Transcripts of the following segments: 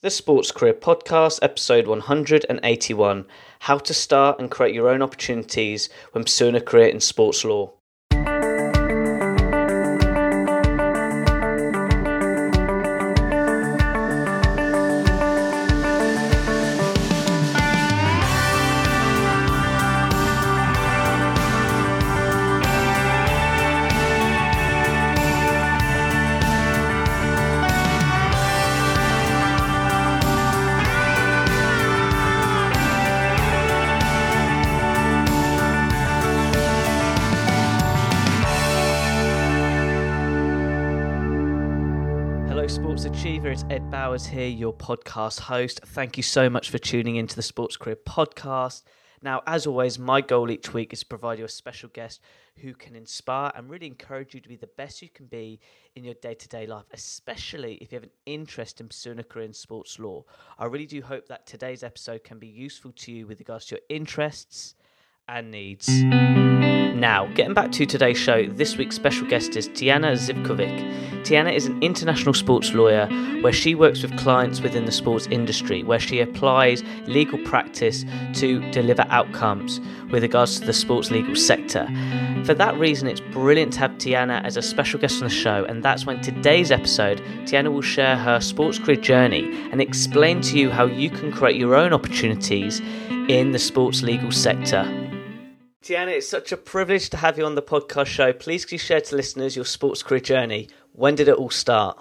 The Sports Career Podcast, episode 181 How to Start and Create Your Own Opportunities when Pursuing a Career in Sports Law. Bowers here, your podcast host. Thank you so much for tuning into the Sports Career Podcast. Now, as always, my goal each week is to provide you a special guest who can inspire and really encourage you to be the best you can be in your day to day life, especially if you have an interest in pursuing a career in sports law. I really do hope that today's episode can be useful to you with regards to your interests and needs. Now, getting back to today's show, this week's special guest is Tijana Zivkovic. Tijana is an international sports lawyer where she works with clients within the sports industry, where she applies legal practice to deliver outcomes with regards to the sports legal sector. For that reason, it's brilliant to have Tijana as a special guest on the show, and that's when today's episode, Tijana will share her sports career journey and explain to you how you can create your own opportunities in the sports legal sector. Tijana, it's such a privilege to have you on the podcast show. Please can you share to listeners your sports career journey? When did it all start?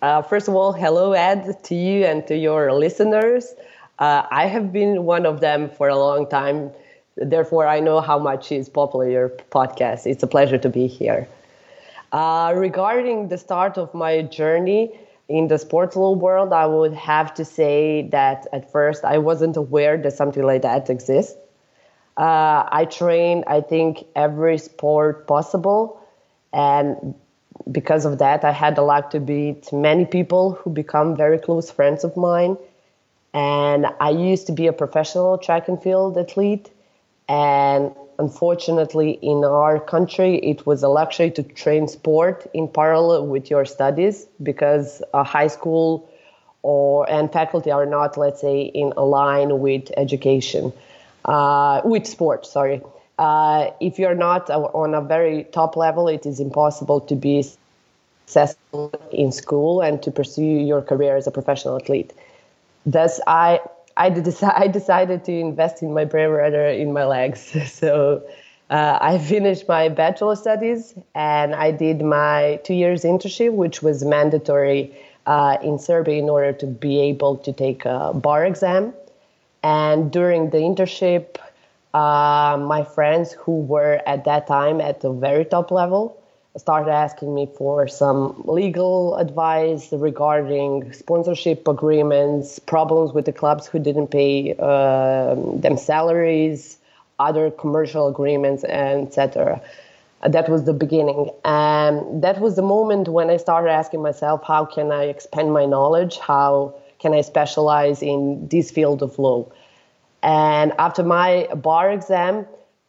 Uh, first of all, hello, Ed, to you and to your listeners. Uh, I have been one of them for a long time. Therefore, I know how much is popular your podcast. It's a pleasure to be here. Uh, regarding the start of my journey in the sports world, I would have to say that at first I wasn't aware that something like that exists. Uh, I trained, I think, every sport possible. And because of that, I had the luck to meet many people who become very close friends of mine. And I used to be a professional track and field athlete. And unfortunately, in our country, it was a luxury to train sport in parallel with your studies because a high school or and faculty are not, let's say, in line with education uh, with sports. Sorry, uh, if you're not on a very top level, it is impossible to be successful in school and to pursue your career as a professional athlete. Thus, I I, deci- I decided to invest in my brain rather in my legs. so. Uh, I finished my bachelor studies and I did my two years internship, which was mandatory uh, in Serbia in order to be able to take a bar exam. And during the internship, uh, my friends who were at that time at the very top level started asking me for some legal advice regarding sponsorship agreements, problems with the clubs who didn't pay uh, them salaries, other commercial agreements, etc. That was the beginning, and that was the moment when I started asking myself, how can I expand my knowledge? How can I specialize in this field of law? And after my bar exam,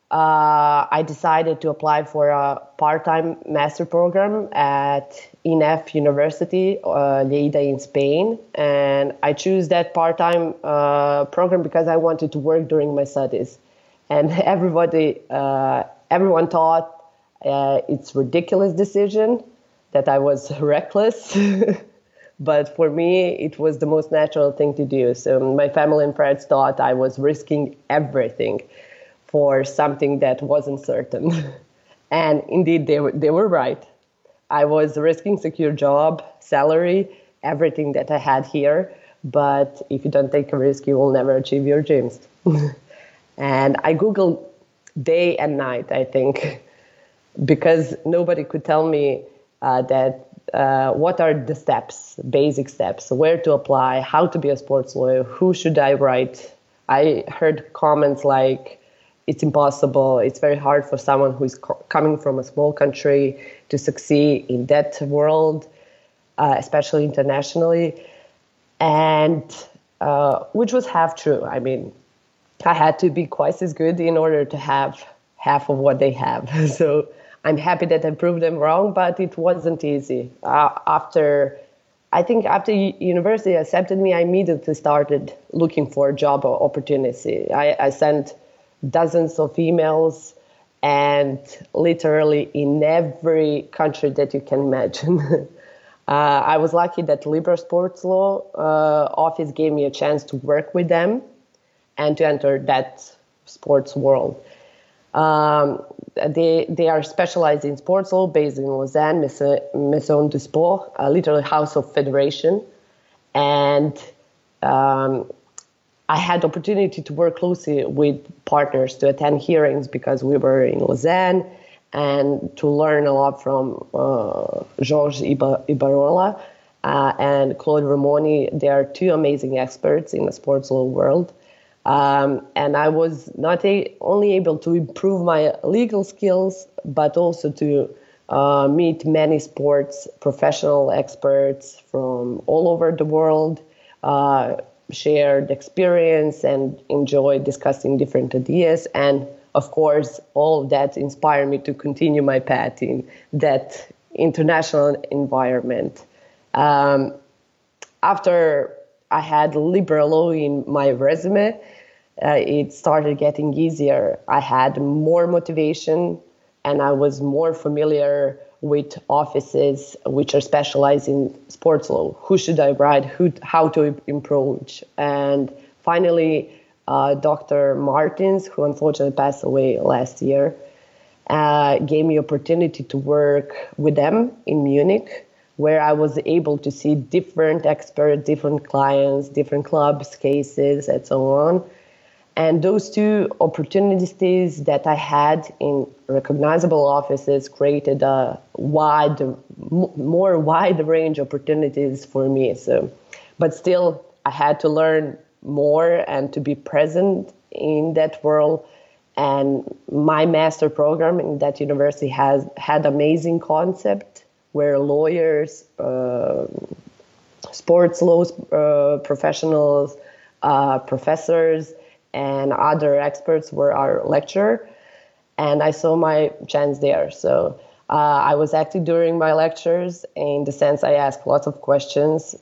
uh, I decided to apply for a part-time master program at INEF University, uh, Lleida in Spain. And I chose that part-time uh, program because I wanted to work during my studies. And everybody, uh, everyone thought uh, it's ridiculous decision, that I was reckless. but for me, it was the most natural thing to do. So my family and friends thought I was risking everything for something that wasn't certain. and indeed, they were, they were right. I was risking secure job, salary, everything that I had here. But if you don't take a risk, you will never achieve your dreams. and I Googled day and night, I think, because nobody could tell me uh, that uh, what are the steps, basic steps, where to apply, how to be a sports lawyer, who should I write. I heard comments like, it's impossible, it's very hard for someone who is co- coming from a small country to succeed in that world, uh, especially internationally. And uh, which was half true. I mean, I had to be twice as good in order to have half of what they have. so I'm happy that I proved them wrong, but it wasn't easy. Uh, after I think after university accepted me, I immediately started looking for job opportunity. I, I sent dozens of emails and literally in every country that you can imagine. uh, I was lucky that Libra Sports Law uh, office gave me a chance to work with them and to enter that sports world. Um, they they are specialized in sports law based in Lausanne, Maison du Sport, a literally house of federation, and um, I had opportunity to work closely with partners to attend hearings because we were in Lausanne and to learn a lot from uh, Georges Ibarrola uh, and Claude Ramoni. They are two amazing experts in the sports law world. Um, and I was not a, only able to improve my legal skills, but also to uh, meet many sports professional experts from all over the world, uh, shared experience, and enjoy discussing different ideas. And of course, all of that inspired me to continue my path in that international environment. Um, after I had Libra Law in my resume, uh, it started getting easier. I had more motivation and I was more familiar with offices which are specialized in sports law. Who should I write? Who, how to approach? And finally, uh, Dr. Martens, who unfortunately passed away last year, uh, gave me opportunity to work with them in Munich, where I was able to see different experts, different clients, different clubs, cases, and so on and those two opportunities that I had in recognizable offices created a wide, more wide range of opportunities for me. So, but still, I had to learn more and to be present in that world. And my master program in that university has had amazing concept where lawyers, uh, sports law uh, professionals, uh, professors and other experts were our lecturer, and I saw my chance there. So uh, I was active during my lectures in the sense I asked lots of questions.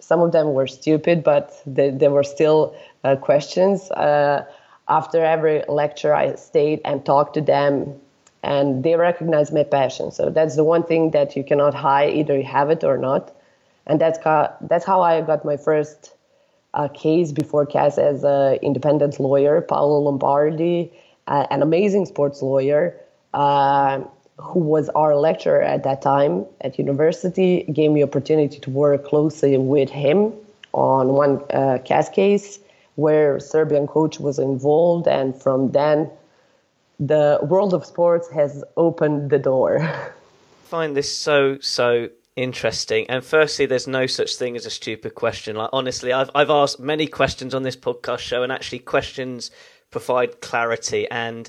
Some of them were stupid, but they, they were still uh, questions. Uh, after every lecture, I stayed and talked to them, and they recognized my passion. So that's the one thing that you cannot hide, either you have it or not. And that's, how, that's how I got my first uh, case before CAS as an independent lawyer, Paolo Lombardi, uh, an amazing sports lawyer uh, who was our lecturer at that time at university, gave me opportunity to work closely with him on one uh, CAS case where Serbian coach was involved, and from then the world of sports has opened the door. I find this so so interesting. And firstly, there's no such thing as a stupid question. Like honestly, I've I've asked many questions on this podcast show, and actually, questions provide clarity. And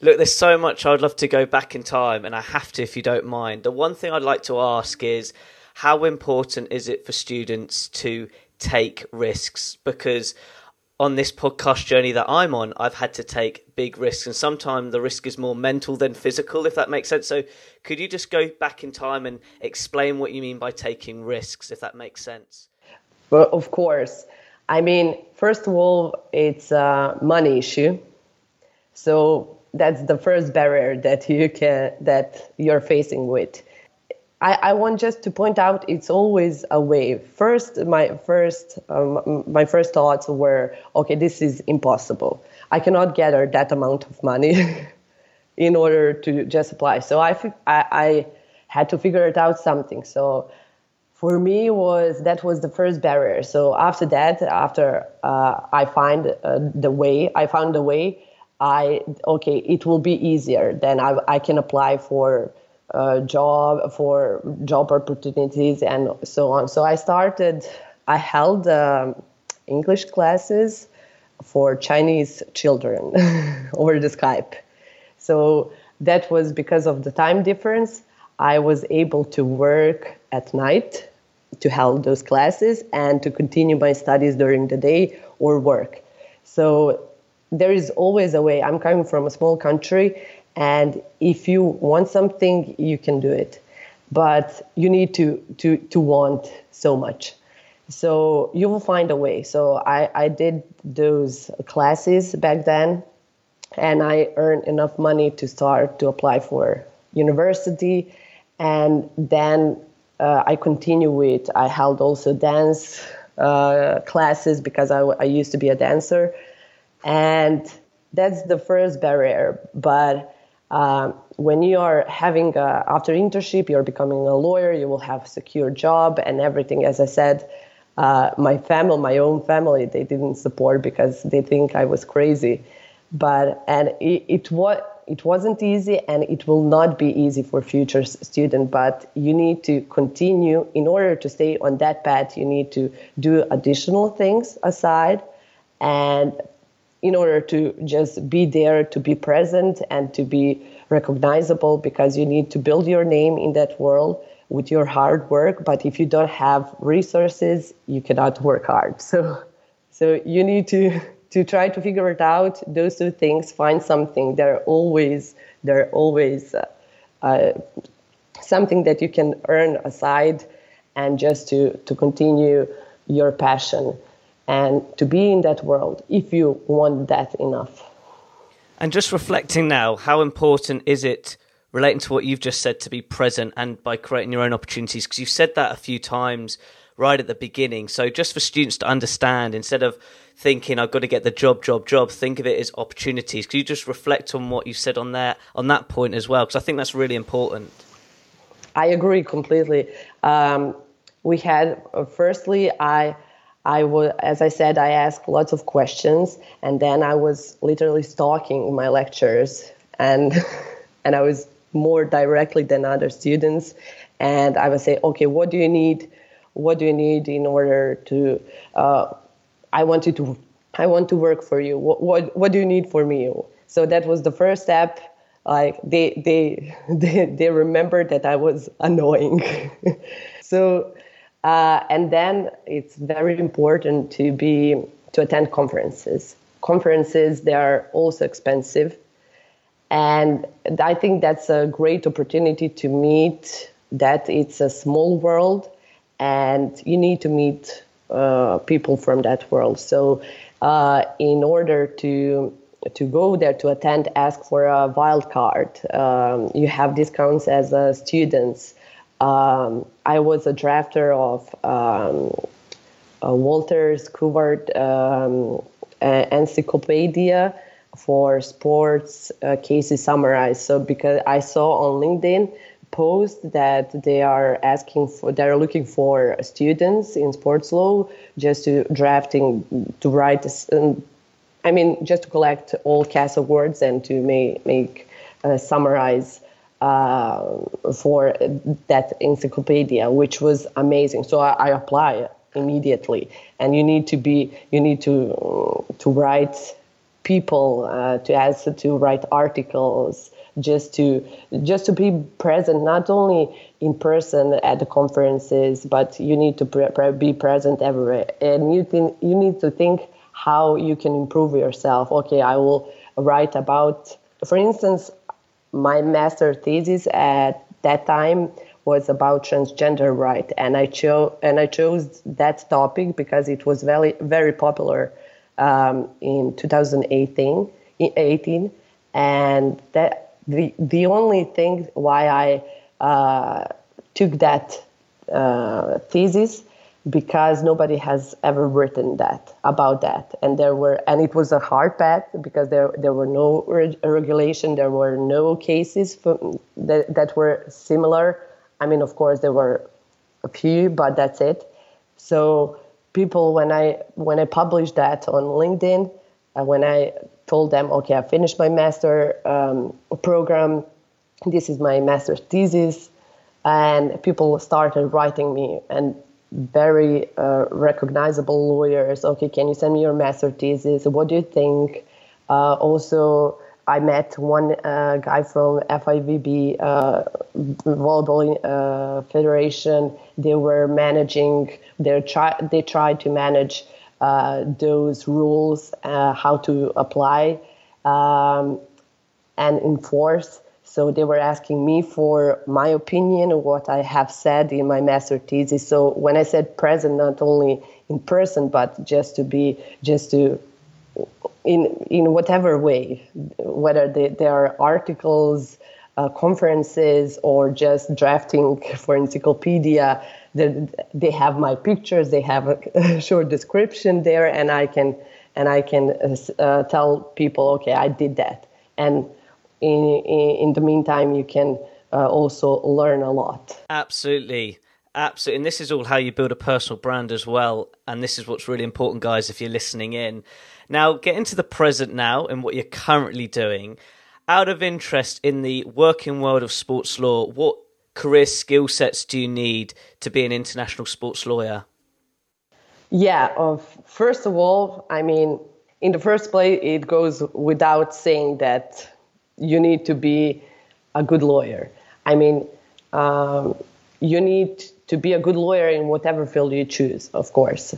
look, there's so much I'd love to go back in time, and I have to if you don't mind. The one thing I'd like to ask is how important is it for students to take risks? Because on this podcast journey that I'm on, I've had to take big risks, and sometimes the risk is more mental than physical, if that makes sense. So, could you just go back in time and explain what you mean by taking risks, if that makes sense? Well, of course. I mean, first of all, it's a money issue. So that's the first barrier that you can that you're facing with. I, I, want just to point out it's always a way. First, my first um, my first thoughts were, okay, this is impossible. I cannot gather that amount of money in order to just apply. So I, I, I had to figure it out something. So for me was that was the first barrier. So after that, after uh, I find uh, the way, I found the way. I okay, it will be easier. Then I I can apply for uh, job for job opportunities and so on. So I started. I held um, English classes for Chinese children over the Skype. So that was because of the time difference. I was able to work at night to hold those classes and to continue my studies during the day or work. So there is always a way. I'm coming from a small country and if you want something, you can do it. but you need to to to want so much. So you will find a way. So i i did those classes back then and i earned enough money to start to apply for university. And then uh, i continue with i held also dance uh, classes because I, I used to be a dancer. And that's the first barrier. But um, when you are having a, after internship, you're becoming a lawyer. You will have a secure job and everything. As I said, uh, my family, my own family, they didn't support because they think I was crazy. But and it, it was it wasn't easy, and it will not be easy for future student. But you need to continue in order to stay on that path. You need to do additional things aside, and in order to just be there, to be present, and to be recognizable because you need to build your name in that world with your hard work. But if you don't have resources, you cannot work hard. So, so you need to to try to figure it out. Those two things, find something. They're always they're always uh, uh, something that you can earn aside, and just to to continue your passion and to be in that world if you want that enough. And just reflecting now, how important is it relating to what you've just said to be present and by creating your own opportunities? Because you've said that a few times right at the beginning. So just for students to understand, instead of thinking I've got to get the job, job, job, think of it as opportunities. Could you just reflect on what you said on that on that point as well? Because I think that's really important. I agree completely. Um, we had uh, firstly, I I was, as I said, I asked lots of questions, and then I was literally stalking my lectures, and and I was more directly than other students, and I would say, okay, what do you need? What do you need in order to? Uh, I want you to. I want to work for you. What, what what do you need for me? So that was the first step. Like they they they, they remembered that I was annoying. so uh, and then it's very important to be to attend conferences. Conferences they are also expensive, and I think that's a great opportunity to meet. That it's a small world, and you need to meet uh, people from that world. So, uh, in order to to go there to attend, ask for a wild card. Um, you have discounts as uh, students um, I was a drafter of um, Wolters Kluwer um, encyclopedia for sports uh, cases summarized. So because I saw on LinkedIn post that they are asking for they're looking for students in sports law just to drafting to write um, I mean just to collect all CAS awards and to make make uh, summarize uh, for that encyclopedia, which was amazing. So I, I apply immediately, and you need to be you need to to write people uh, to ask to write articles just to just to be present not only in person at the conferences but you need to pre- pre- be present everywhere. And you think you need to think how you can improve yourself. Okay i will write about for instance my master thesis at that time was about transgender right and i chose and i chose that topic because it was very very popular um, in 2018 18 and that the the only thing why i uh, took that uh, thesis because nobody has ever written that about that. And there were and it was a hard path because there there were no regulation. There were no cases for, that, that were similar. I mean of course there were a few but that's it. So people when i when i published that on linkedin uh, when i told them okay i finished my master um, program. This is my master thesis and people started writing me and very uh, recognizable lawyers. Okay, can you send me your master thesis? What do you think? Uh, also, I met one uh, guy from FIVB uh, Volleyball uh, Federation. They were managing. their try. They tried to manage uh, those rules, how to apply um, and enforce. So they were asking me for my opinion, what I have said in my master thesis. So when I said present, not only in person, but just to be, just to, in in whatever way, whether they, are articles, uh, conferences, or just drafting for encyclopedia, they, they have my pictures, they have a short description there, and I can and I can uh, uh, tell people, okay, I did that, and in in, in the meantime, you can uh, also learn a lot. Absolutely. Absolutely. And this is all how you build a personal brand as well. And this is what's really important, guys, if you're listening in. Now, get into the present now and what you're currently doing. Out of interest in the working world of sports law, what career skill sets do you need to be an international sports lawyer? Yeah, uh, first of all, I mean, in the first place, it goes without saying that you need to be a good lawyer. I mean, um, you need to be a good lawyer in whatever field you choose, of course.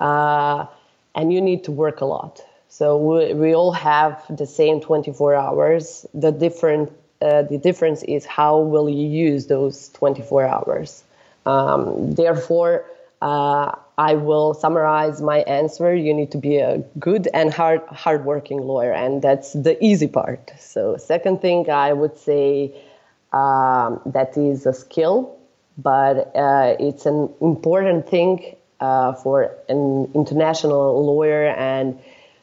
Uh, and you need to work a lot. So we, we all have the same 24 hours. The different uh, the difference is how will you use those 24 hours. Um, therefore, uh, I will summarize my answer. You need to be a good and hard hardworking lawyer, and that's the easy part. So, second thing I would say um, that is a skill, but uh, it's an important thing uh, for an international lawyer, and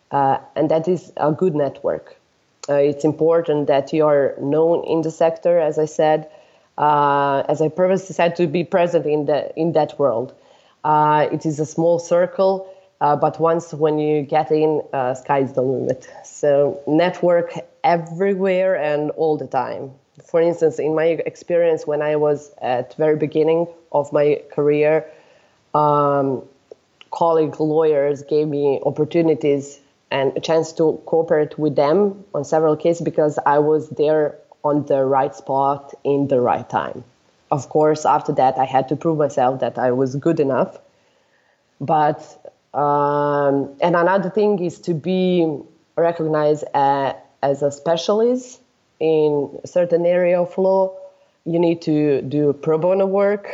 uh, and that is a good network. Uh, it's important that you are known in the sector, as I said, uh, as I previously said, to be present in the in that world. Uh, it is a small circle, uh, but once when you get in, uh, sky's the limit. So network everywhere and all the time. For instance, in my experience when I was at very beginning of my career, um, colleague lawyers gave me opportunities and a chance to cooperate with them on several cases because I was there on the right spot in the right time of course, after that, I had to prove myself that I was good enough. But um, and another thing is to be recognized uh, as a specialist in a certain area of law. You need to do pro bono work,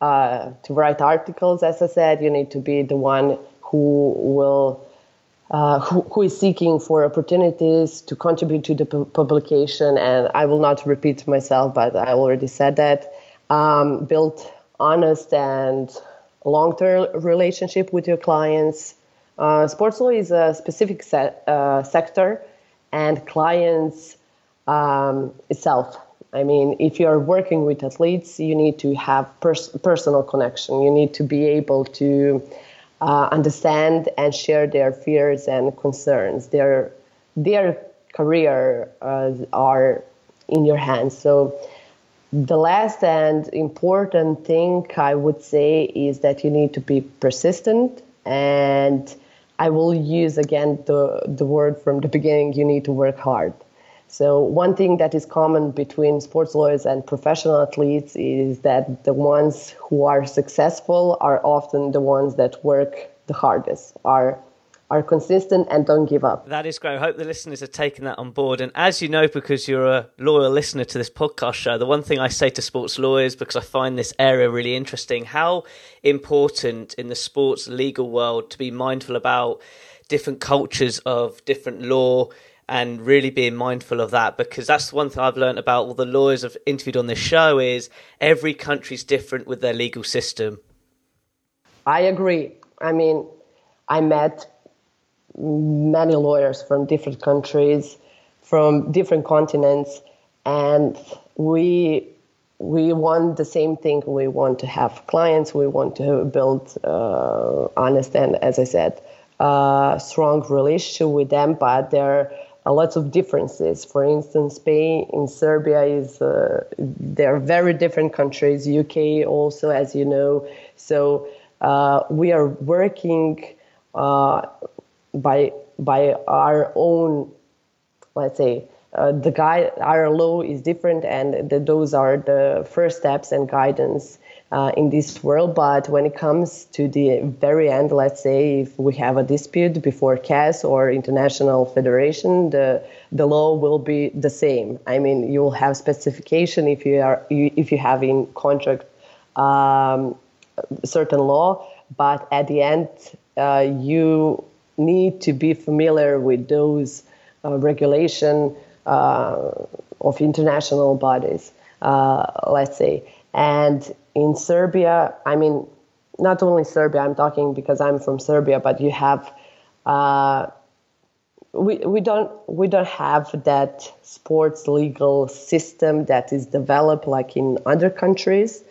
uh, to write articles. As I said, you need to be the one who will uh, who, who is seeking for opportunities to contribute to the publication. And I will not repeat myself, but I already said that. Um, build honest and long-term relationship with your clients. Uh, sports law is a specific uh, sector, and clients um, itself. I mean, if you are working with athletes, you need to have pers- personal connection. You need to be able to uh, understand and share their fears and concerns. Their their career uh, are in your hands. So the last and important thing I would say is that you need to be persistent and I will use again the, the word from the beginning you need to work hard. So, one thing that is common between sports lawyers and professional athletes is that the ones who are successful are often the ones that work the hardest, are are consistent and don't give up. That is great. I hope the listeners are taking that on board. And as you know, because you're a loyal listener to this podcast show, the one thing I say to sports lawyers, because I find this area really interesting, how important in the sports legal world to be mindful about different cultures of different law and really being mindful of that because that's one thing I've learned about all the lawyers I've interviewed on this show is every country's different with their legal system. I agree. I mean, I met many lawyers from different countries, from different continents, and we we want the same thing. We want to have clients. We want to build uh, honest and, as I said, uh, strong relationship with them. But there a lots of differences. For instance, Spain in Serbia is uh, they're very different countries. UK also, as you know. So uh, we are working uh, by by our own, let's say. Uh, the guide, our law is different, and the, those are the first steps and guidance uh, in this world. But when it comes to the very end, let's say if we have a dispute before CAS or International Federation, the the law will be the same. I mean, you will have specification if you are if you have in contract um, certain law, but at the end, uh, you need to be familiar with those uh, regulation uh, of international bodies, uh, let's say. And in Serbia, I mean, not only Serbia, I'm talking because I'm from Serbia, but you have, uh, we, we don't we don't have that sports legal system that is developed like in other countries,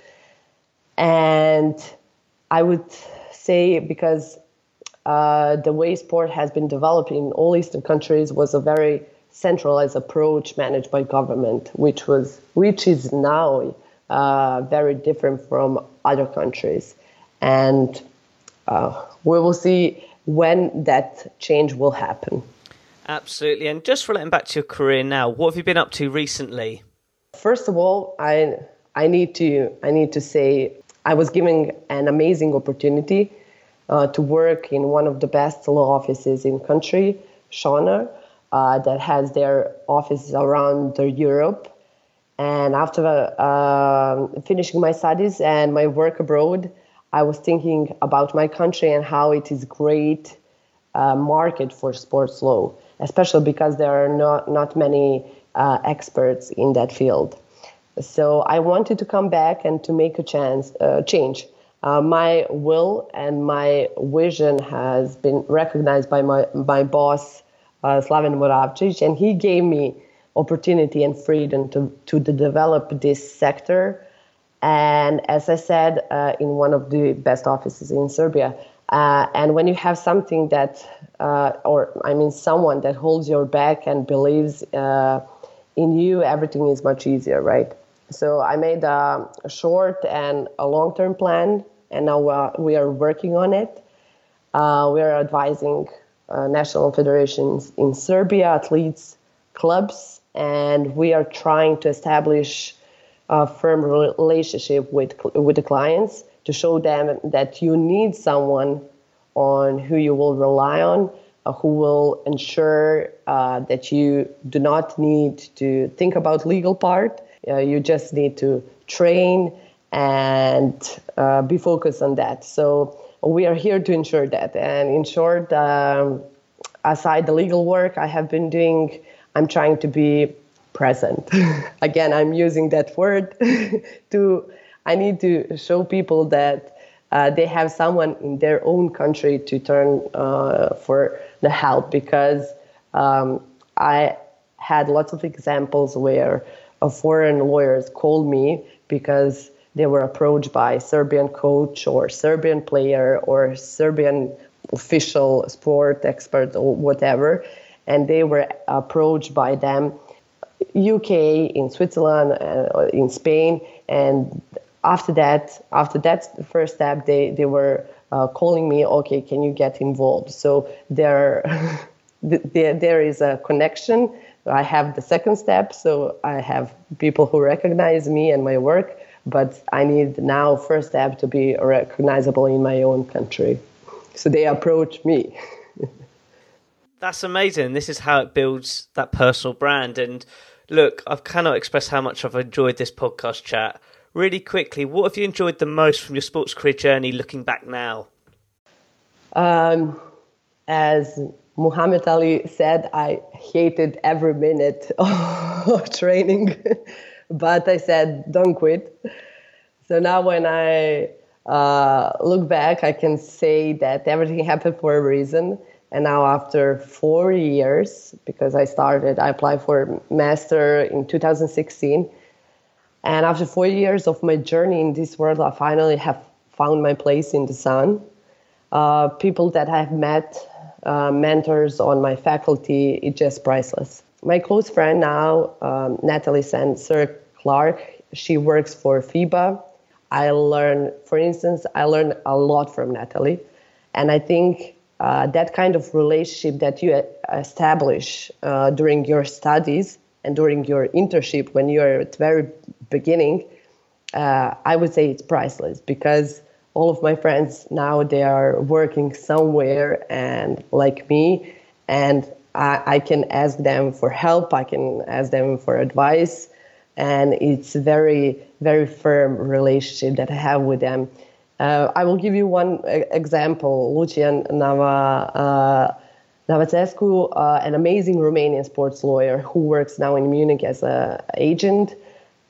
and I would say because uh, the way sport has been developed in all Eastern countries was a very centralized approach managed by government, which was which is now uh, very different from other countries, and uh, we will see when that change will happen. Absolutely, and just relating back to your career now, what have you been up to recently? First of all, I I need to I need to say I was given an amazing opportunity uh, to work in one of the best law offices in country, Schoenherr, uh, that has their offices around Europe. And after uh, finishing my studies and my work abroad, I was thinking about my country and how it is great uh, market for sports law, especially because there are not not many uh, experts in that field. So I wanted to come back and to make a chance uh, change. Uh, my will and my vision has been recognized by my my boss uh, Slaven Moravcevic, and he gave me opportunity and freedom to, to develop this sector. And as I said, uh, in one of the best offices in Serbia. Uh, and when you have something that, uh, or I mean, someone that holds your back and believes uh, in you, everything is much easier, right? So I made a, a short and a long term plan, and now uh, we are working on it. Uh, we are advising national federations in Serbia, athletes, clubs, and we are trying to establish a firm relationship with with the clients to show them that you need someone on who you will rely on, uh, who will ensure uh, that you do not need to think about legal part. Uh, you just need to train and uh, be focused on that. So we are here to ensure that. And in short, um, aside the legal work, I have been doing I'm trying to be present. Again, I'm using that word to, I need to show people that uh, they have someone in their own country to turn uh, for the help because um, I had lots of examples where foreign lawyers called me because they were approached by Serbian coach or Serbian player or Serbian official sport expert or whatever and they were approached by them UK, in Switzerland, uh, in Spain, and after that, after that first step, they they were uh, calling me. Okay, can you get involved? So there, there there is a connection. I have the second step, so I have people who recognize me and my work, but I need now first step to be recognizable in my own country. So they approach me. That's amazing. This is how it builds that personal brand. And look, I cannot express how much I've enjoyed this podcast chat. Really quickly, what have you enjoyed the most from your sports career journey looking back now? Um, as Muhammad Ali said, I hated every minute of training, but I said, don't quit. So now when I uh, look back, I can say that everything happened for a reason and now after four years because i started i applied for master in 2016 and after four years of my journey in this world i finally have found my place in the sun. Uh, people that i've met uh, mentors on my faculty it's just priceless. My close friend now um, natalie sir clark she works for fiba. I learned for instance i learned a lot from natalie. And i think uh, that kind of relationship that you establish uh, during your studies and during your internship when you are at very beginning uh, I would say it's priceless because all of my friends now they are working somewhere and like me, and I, I can ask them for help. I can ask them for advice, and it's very very firm relationship that I have with them. Uh, I will give you one example. Lucian Nava. Uh, uh, an amazing Romanian sports lawyer who works now in Munich as an agent,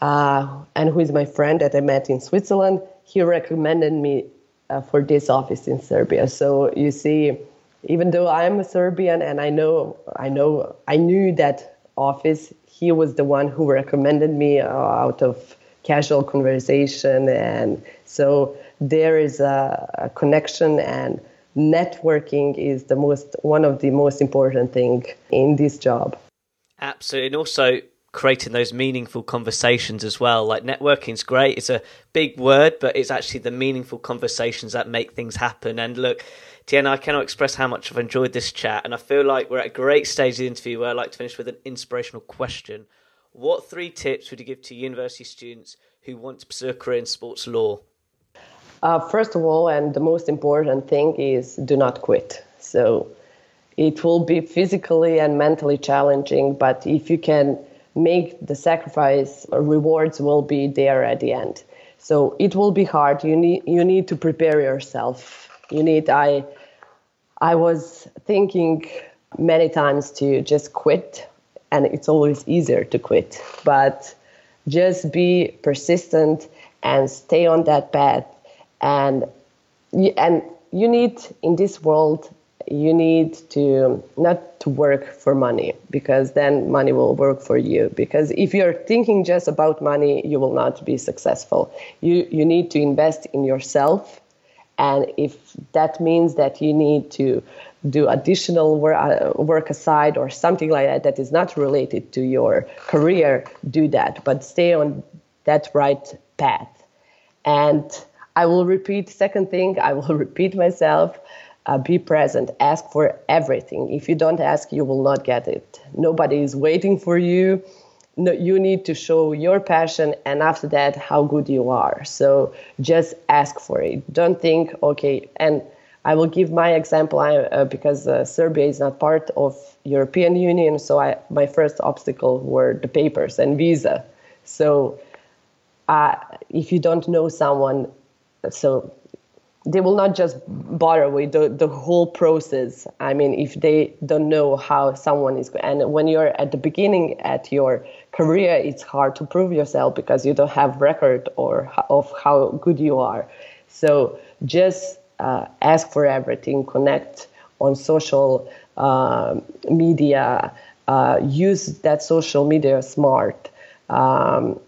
uh, and who is my friend that I met in Switzerland. He recommended me uh, for this office in Serbia. So you see, even though I'm a Serbian and I know, I know, I knew that office, he was the one who recommended me uh, out of casual conversation, and so there is a, a connection and networking is the most one of the most important thing in this job. Absolutely. And also creating those meaningful conversations as well. Like networking's great. It's a big word but it's actually the meaningful conversations that make things happen. And look Tijana, I cannot express how much I've enjoyed this chat, and I feel like we're at a great stage of the interview where I'd like to finish with an inspirational question. What three tips would you give to university students who want to pursue a career in sports law? Uh, first of all, and the most important thing is do not quit. So it will be physically and mentally challenging, but if you can make the sacrifice, rewards will be there at the end. So it will be hard. You need you need to prepare yourself. You need I I was thinking many times to just quit and it's always easier to quit, but just be persistent and stay on that path and and you need in this world you need to not to work for money because then money will work for you. Because if you're thinking just about money you will not be successful. You you need to invest in yourself. And if that means that you need to do additional work, uh, work aside or something like that that is not related to your career do that. But stay on that right path. And I will repeat, second thing, I will repeat myself. Uh, be present, ask for everything. If you don't ask, you will not get it. Nobody is waiting for you. No, you need to show your passion, and after that, how good you are. So just ask for it. Don't think, okay, and I will give my example I, uh, because uh, Serbia is not part of European Union. So I, my first obstacle were the papers and visa. So uh, if you don't know someone so they will not just bother with the, the whole process. I mean, if they don't know how someone is, and when you're at the beginning at your career, it's hard to prove yourself because you don't have record or of how good you are. So just uh, ask for everything, connect on social uh, media, uh, use that social media smart, um,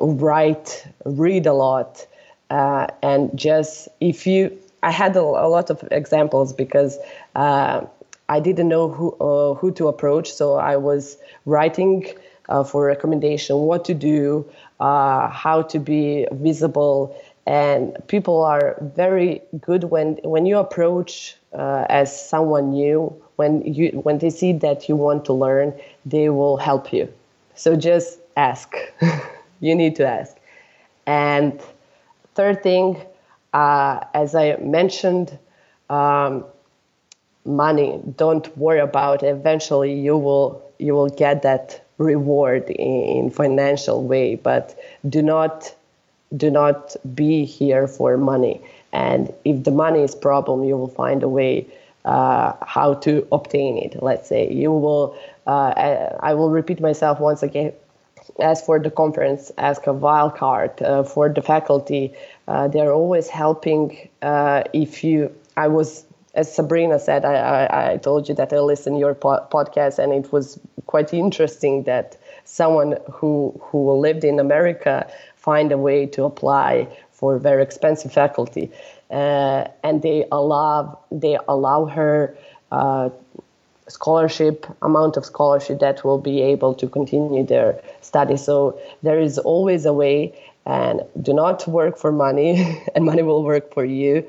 write, read a lot uh, and just if you i had a, a lot of examples because uh, i didn't know who uh, who to approach. So i was writing uh, for recommendation what to do uh, how to be visible. And people are very good when when you approach uh, as someone new when you when they see that you want to learn they will help you. So just ask. You need to ask. And Third thing, uh, as I mentioned, um, money. Don't worry about. It. Eventually, you will you will get that reward in, in financial way. But do not do not be here for money. And if the money is problem, you will find a way uh, how to obtain it. Let's say you will. Uh, I will repeat myself once again as for the conference, ask a wild card uh, for the faculty. Uh, they're always helping. Uh, if you, I was, as Sabrina said, I, I, I told you that I listened to your po- podcast, and it was quite interesting that someone who who lived in America find a way to apply for very expensive faculty, uh, and they allow they allow her uh, scholarship amount of scholarship that will be able to continue their study so there is always a way and do not work for money and money will work for you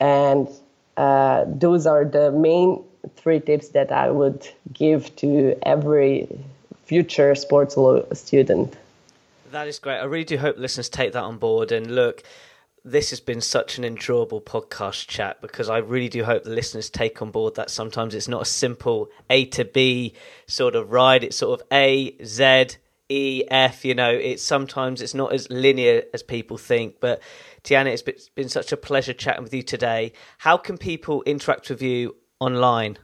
and uh, those are the main three tips that i would give to every future sports student That is great. I really do hope listeners take that on board. And look, this has been such an enjoyable podcast chat because I really do hope the listeners take on board that sometimes it's not a simple A to B sort of ride. It's sort of A, Z, E, F, you know, it's sometimes it's not as linear as people think. But Tijana, it's been such a pleasure chatting with you today. How can people interact with you online?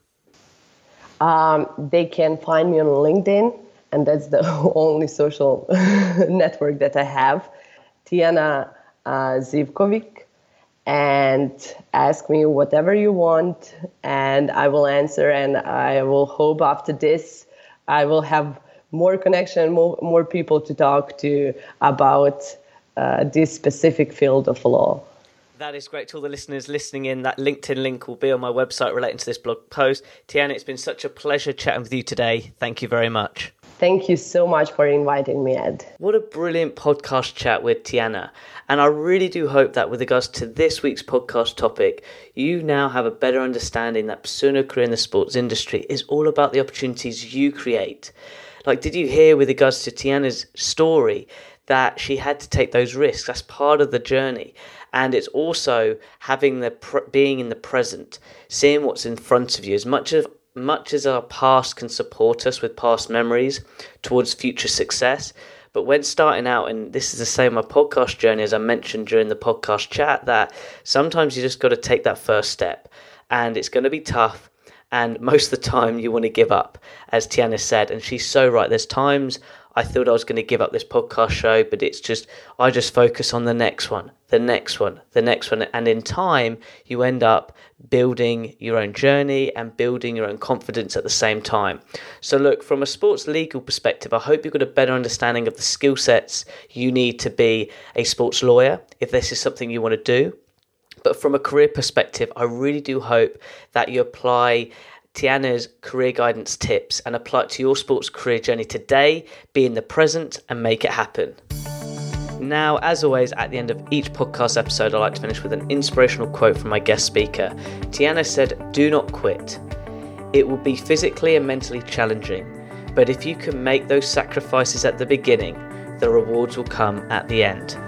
Um, they can find me on LinkedIn, and that's the only social network that I have. Tijana uh, Zivkovic, and ask me whatever you want, and I will answer. And I will hope after this, I will have more connection, more, more people to talk to about uh, this specific field of law. That is great to all the listeners listening in. That LinkedIn link will be on my website relating to this blog post. Tijana, it's been such a pleasure chatting with you today. Thank you very much. Thank you so much for inviting me, Ed. What a brilliant podcast chat with Tijana. And I really do hope that with regards to this week's podcast topic, you now have a better understanding that pursuing a career in the sports industry is all about the opportunities you create. Like, did you hear with regards to Tijana's story that she had to take those risks? That's part of the journey and it's also having the being in the present, seeing what's in front of you. As much as much as our past can support us with past memories towards future success, but when starting out, and this is the same my podcast journey as I mentioned during the podcast chat, that sometimes you just got to take that first step, and it's going to be tough. And most of the time, you want to give up, as Tijana said, and she's so right. There's times I thought I was going to give up this podcast show, but it's just, I just focus on the next one, the next one, the next one. And in time, you end up building your own journey and building your own confidence at the same time. So, look, from a sports legal perspective, I hope you've got a better understanding of the skill sets you need to be a sports lawyer if this is something you want to do. But from a career perspective, I really do hope that you apply Tijana's career guidance tips and apply it to your sports career journey today, be in the present, and make it happen. Now, as always, at the end of each podcast episode, I like to finish with an inspirational quote from my guest speaker. Tijana said, Do not quit. It will be physically and mentally challenging, but if you can make those sacrifices at the beginning, the rewards will come at the end.